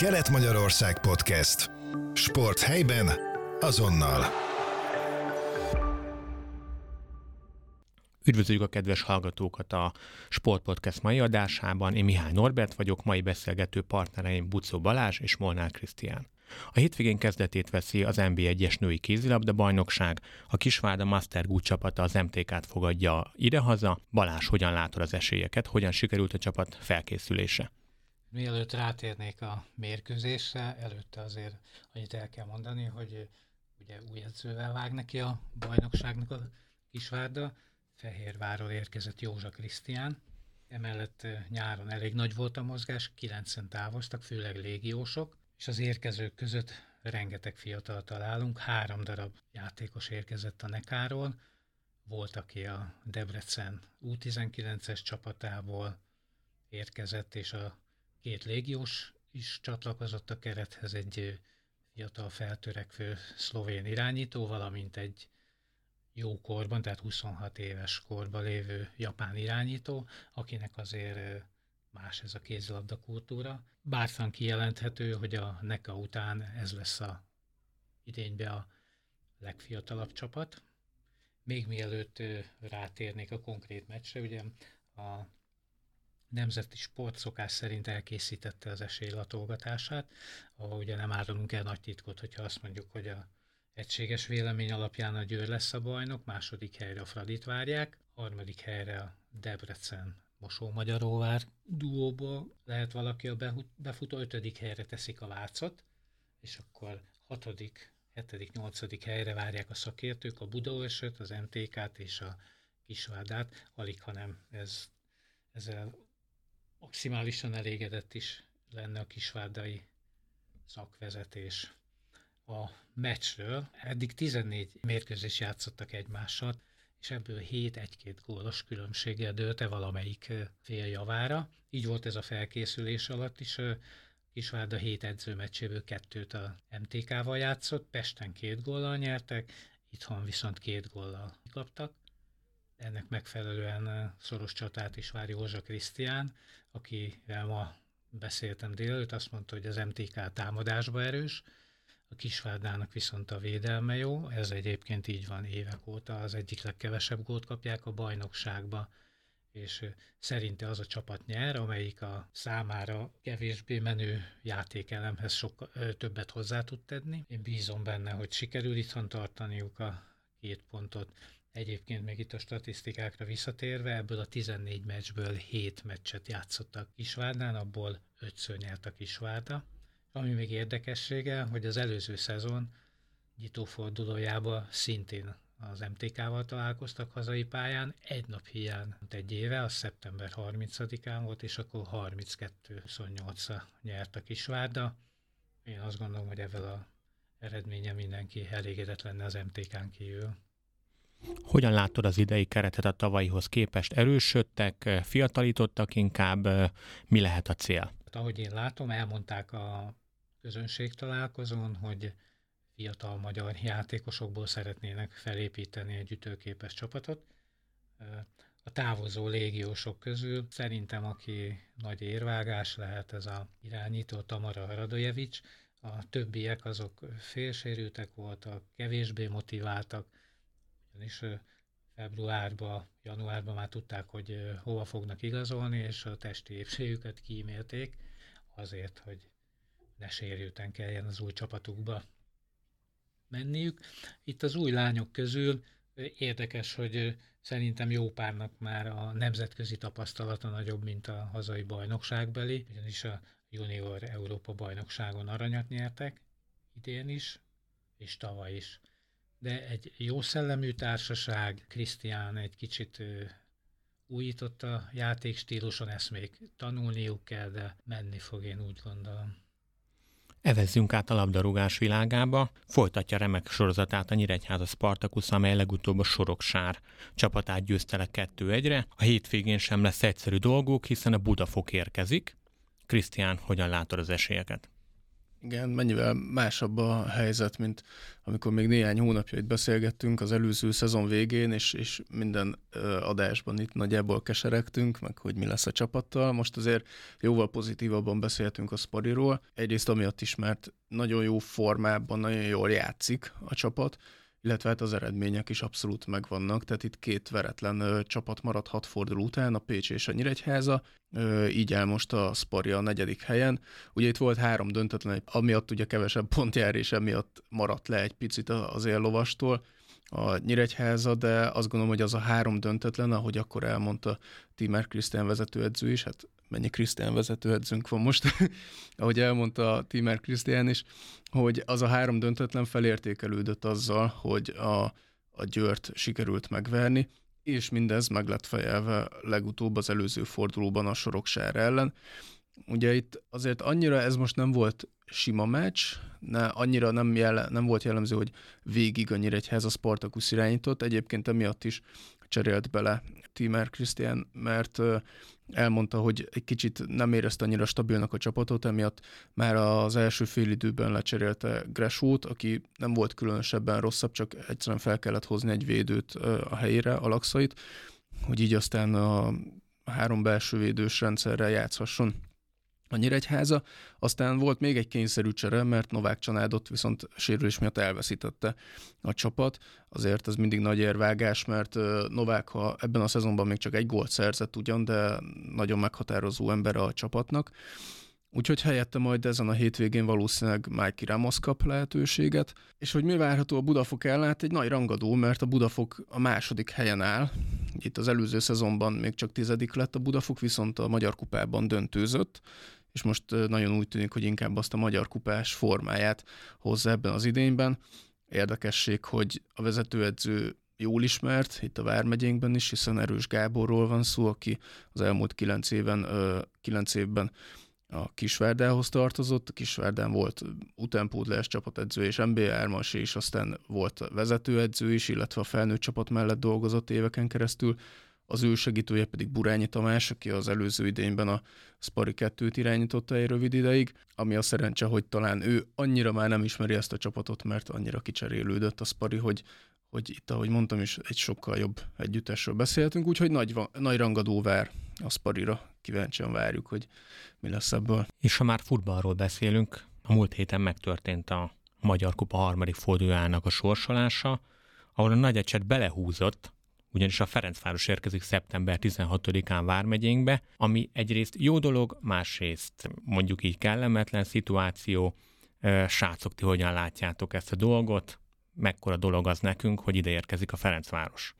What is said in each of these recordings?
Kelet-Magyarország Podcast. Sport helyben, azonnal. Üdvözöljük a kedves hallgatókat a Sport Podcast mai adásában. Én Mihály Norbert vagyok, mai beszélgető partnereim Bucó Balázs és Molnár Krisztián. A hétvégén kezdetét veszi az NB1-es női kézilabda bajnokság, a Kisvárda Master Good csapata az MTK-t fogadja idehaza. Balázs, hogyan látod az esélyeket, hogyan sikerült a csapat felkészülése? Mielőtt rátérnék a mérkőzésre, előtte azért annyit el kell mondani, hogy ugye új edzővel vág neki a bajnokságnak a Kisvárda, Fehérvárról érkezett Józsa Krisztián, emellett nyáron elég nagy volt a mozgás, kilencen távoztak, főleg légiósok, és az érkezők között rengeteg fiatal találunk, három darab játékos érkezett a Nekáról, volt, aki a Debrecen U19-es csapatából érkezett, és a két légiós is csatlakozott a kerethez, egy fiatal feltörekvő szlovén irányító, valamint egy jó korban, tehát 26 éves korban lévő japán irányító, akinek azért más ez a kézilabda kultúra. Bártan kijelenthető, hogy a NECA után ez lesz a idénybe a legfiatalabb csapat. Még mielőtt rátérnék a konkrét meccsre, ugye a Nemzeti Sportszokás szerint elkészítette az esélylatolgatását, ahol ugye nem árulunk el nagy titkot, hogyha azt mondjuk, hogy a egységes vélemény alapján a Győr lesz a bajnok, második helyre a Fradit várják, harmadik helyre a Debrecen Mosó-Magyaróvár duóból lehet valaki a befutó, ötödik helyre teszik a Vácot, és akkor hatodik, hetedik, nyolcadik helyre várják a szakértők, a Budaörsöt, az MTK-t és a Kisvárdát, alig, hanem ez, ezzel maximálisan elégedett is lenne a kisvárdai szakvezetés a meccsről. Eddig 14 mérkőzés játszottak egymással, és ebből 7 egy-két gólos különbséggel dőlte valamelyik fél javára. Így volt ez a felkészülés alatt is. Kisvárda 7 edzőmeccséből kettőt a MTK-val játszott, Pesten két góllal nyertek, itthon viszont két góllal kaptak. Ennek megfelelően szoros csatát is vár Józsa Krisztián, akivel ma beszéltem délelőtt, azt mondta, hogy az MTK támadásba erős, a Kisvárdának viszont a védelme jó, ez egyébként így van évek óta, az egyik legkevesebb gólt kapják a bajnokságba, és szerinte az a csapat nyer, amelyik a számára kevésbé menő játékelemhez sokkal többet hozzá tud tenni. Én bízom benne, hogy sikerül itthon tartaniuk a két pontot. Egyébként még itt a statisztikákra visszatérve, ebből a 14 meccsből 7 meccset játszottak Kisvárdán, abból 5-ször nyert a Kisvárda. Ami még érdekessége, hogy az előző szezon nyitófordulójában szintén az MTK-val találkoztak hazai pályán, egy nap hiány egy éve, az szeptember 30-án volt, és akkor 32-28-a nyert a Kisvárda. Én azt gondolom, hogy ezzel a eredménye mindenki elégedett lenne az MTK-n kívül. Hogyan látod az idei keretet a tavalyihoz képest? Erősödtek, fiatalítottak inkább? Mi lehet a cél? Hát, ahogy én látom, elmondták a közönség találkozón, hogy fiatal magyar játékosokból szeretnének felépíteni egy ütőképes csapatot. A távozó légiósok közül szerintem, aki nagy érvágás lehet, ez a irányító Tamara Radojevics, a többiek azok félsérültek voltak, kevésbé motiváltak, ugyanis februárban, januárban már tudták, hogy hova fognak igazolni, és a testi épségüket kímélték azért, hogy ne sérülten kelljen az új csapatukba menniük. Itt az új lányok közül érdekes, hogy szerintem jó párnak már a nemzetközi tapasztalata nagyobb, mint a hazai bajnokságbeli, ugyanis a junior Európa bajnokságon aranyat nyertek, idén is, és tavaly is de egy jó szellemű társaság, Krisztián egy kicsit újított a játékstíluson, ezt még tanulniuk kell, de menni fog, én úgy gondolom. Evezzünk át a labdarúgás világába. Folytatja remek sorozatát a Nyíregyháza Spartacus, amely legutóbb a Soroksár csapatát győzte le 2-1-re. A hétvégén sem lesz egyszerű dolgok, hiszen a Budafok érkezik. Krisztián, hogyan látod az esélyeket? Igen, mennyivel másabb a helyzet, mint amikor még néhány hónapja itt beszélgettünk az előző szezon végén, és, és minden adásban itt nagyjából keseregtünk, meg hogy mi lesz a csapattal. Most azért jóval pozitívabban beszélhetünk a Spariról. Egyrészt amiatt is, mert nagyon jó formában, nagyon jól játszik a csapat, illetve hát az eredmények is abszolút megvannak, tehát itt két veretlen ö, csapat maradt hat forduló után, a Pécs és a Nyíregyháza, ö, így el most a Sparia a negyedik helyen. Ugye itt volt három döntetlen, amiatt ugye kevesebb pont jár, és emiatt maradt le egy picit az éllovastól a Nyíregyháza, de azt gondolom, hogy az a három döntetlen, ahogy akkor elmondta Timer Krisztián vezetőedző is, hát mennyi Krisztián vezetőedzőnk van most, ahogy elmondta Timer Krisztián is, hogy az a három döntetlen felértékelődött azzal, hogy a, a Győrt sikerült megverni, és mindez meg lett fejelve legutóbb az előző fordulóban a Soroksár ellen. Ugye itt azért annyira ez most nem volt sima meccs, ne, annyira nem, jelle, nem volt jellemző, hogy végig a Nyíregyháza Spartacus irányított, egyébként emiatt is cserélt bele Timer Krisztián, mert elmondta, hogy egy kicsit nem érezte annyira stabilnak a csapatot, emiatt már az első fél időben lecserélte Gresót, aki nem volt különösebben rosszabb, csak egyszerűen fel kellett hozni egy védőt a helyére, Alakszait, hogy így aztán a három belső védős rendszerrel játszhasson a Nyíregyháza. Aztán volt még egy kényszerű csere, mert Novák Csanádot viszont sérülés miatt elveszítette a csapat. Azért ez mindig nagy érvágás, mert Novák, ha ebben a szezonban még csak egy gólt szerzett ugyan, de nagyon meghatározó ember a csapatnak. Úgyhogy helyette majd ezen a hétvégén valószínűleg Mikey Ramos kap lehetőséget. És hogy mi várható a Budafok ellen? Hát egy nagy rangadó, mert a Budafok a második helyen áll. Itt az előző szezonban még csak tizedik lett a Budafok, viszont a Magyar Kupában döntőzött és most nagyon úgy tűnik, hogy inkább azt a magyar kupás formáját hozza ebben az idényben. Érdekesség, hogy a vezetőedző jól ismert, itt a Vármegyénkben is, hiszen Erős Gáborról van szó, aki az elmúlt kilenc, éven, kilenc évben a Kisvárdához tartozott, a Kisvárdán volt utánpótlás csapatedző és NBA ármas, és aztán volt vezetőedző is, illetve a felnőtt csapat mellett dolgozott éveken keresztül, az ő segítője pedig Burányi Tamás, aki az előző idényben a Spari 2-t irányította egy rövid ideig, ami a szerencse, hogy talán ő annyira már nem ismeri ezt a csapatot, mert annyira kicserélődött a Spari, hogy, hogy itt, ahogy mondtam is, egy sokkal jobb együttesről beszéltünk, úgyhogy nagy, nagy rangadó vár a Sparira. Kíváncsian várjuk, hogy mi lesz ebből. És ha már futballról beszélünk, a múlt héten megtörtént a Magyar Kupa harmadik fordulójának a sorsolása, ahol a nagy belehúzott ugyanis a Ferencváros érkezik szeptember 16-án Vármegyénkbe, ami egyrészt jó dolog, másrészt mondjuk így kellemetlen szituáció. Srácok, ti hogyan látjátok ezt a dolgot? Mekkora dolog az nekünk, hogy ide érkezik a Ferencváros?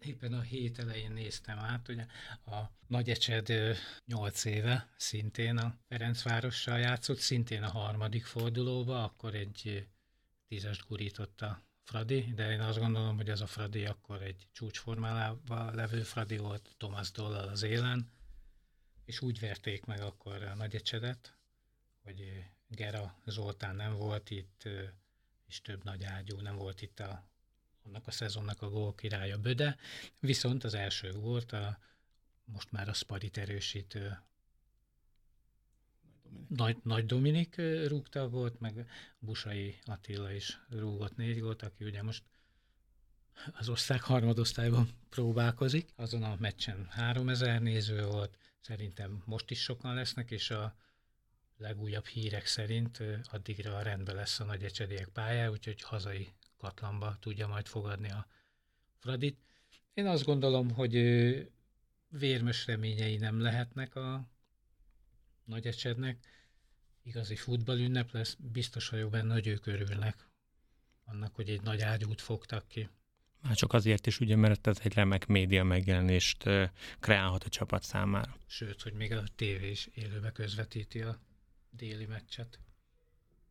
éppen a hét elején néztem át, hogy a Nagy Ecsed 8 éve szintén a Ferencvárossal játszott, szintén a harmadik fordulóba, akkor egy tízest gurította Fradi, de én azt gondolom, hogy ez a Fradi akkor egy csúcsformálában levő Fradi volt, Thomas Dollal az élen, és úgy verték meg akkor a nagy ecsedet, hogy Gera Zoltán nem volt itt, és több nagy ágyú nem volt itt a, annak a szezonnak a gól királya Böde, viszont az első volt a most már a Sparit erősítő nagy, Nagy Dominik rúgta volt, meg Busai Attila is rúgott négy gólt, aki ugye most az osztály harmadosztályban próbálkozik. Azon a meccsen 3000 néző volt, szerintem most is sokan lesznek, és a legújabb hírek szerint addigra a rendben lesz a nagy ecsediek pálya, úgyhogy hazai katlamba tudja majd fogadni a Fradit. Én azt gondolom, hogy vérmös reményei nem lehetnek a nagy ecsednek, igazi futballünnep lesz, biztos vagyok benne, hogy ők örülnek annak, hogy egy nagy ágyút fogtak ki. Már csak azért is, ugye, mert ez egy remek média megjelenést kreálhat a csapat számára. Sőt, hogy még a tévé is élőbe közvetíti a déli meccset.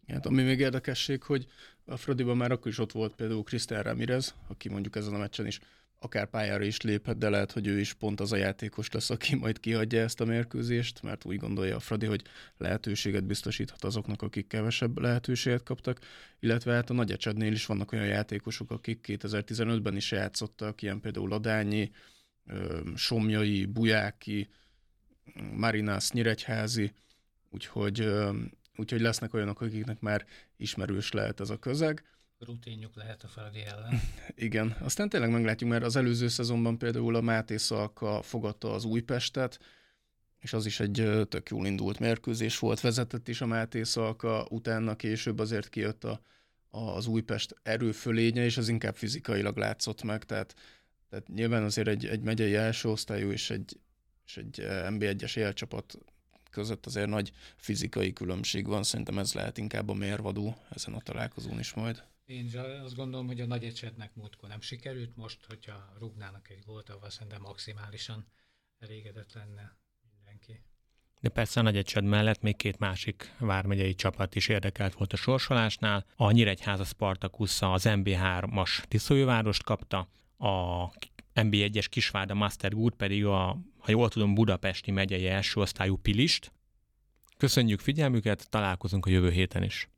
Hát, ami még érdekesség, hogy a Fradiban már akkor is ott volt például Krisztel Ramirez, aki mondjuk ezen a meccsen is akár pályára is léphet, de lehet, hogy ő is pont az a játékos lesz, aki majd kihagyja ezt a mérkőzést, mert úgy gondolja a Fradi, hogy lehetőséget biztosíthat azoknak, akik kevesebb lehetőséget kaptak, illetve hát a nagy ecsednél is vannak olyan játékosok, akik 2015-ben is játszottak, ilyen például Ladányi, Somjai, Bujáki, Marinász, Nyíregyházi, úgyhogy úgyhogy lesznek olyanok, akiknek már ismerős lehet ez a közeg. Rutinjuk lehet a Fradi ellen. Igen, aztán tényleg meglátjuk, mert az előző szezonban például a Máté Szalka fogadta az Újpestet, és az is egy tök jól indult mérkőzés volt, vezetett is a Máté Szalka, utána később azért kijött a, a, az Újpest erőfölénye, és az inkább fizikailag látszott meg, tehát, tehát nyilván azért egy, egy megyei első osztályú és egy, és egy MB1-es élcsapat között azért nagy fizikai különbség van, szerintem ez lehet inkább a mérvadó ezen a találkozón is majd. Én azt gondolom, hogy a nagy ecsetnek múltkor nem sikerült, most, hogyha rúgnának egy gólt, avval szerintem maximálisan elégedett lenne mindenki. De persze a nagy egysed mellett még két másik vármegyei csapat is érdekelt volt a sorsolásnál. A Nyíregyháza Spartakussza az MB3-as Tiszójóvárost kapta, a MB1-es Kisvárda Master Good pedig a, ha jól tudom, Budapesti megyei első osztályú Pilist. Köszönjük figyelmüket, találkozunk a jövő héten is.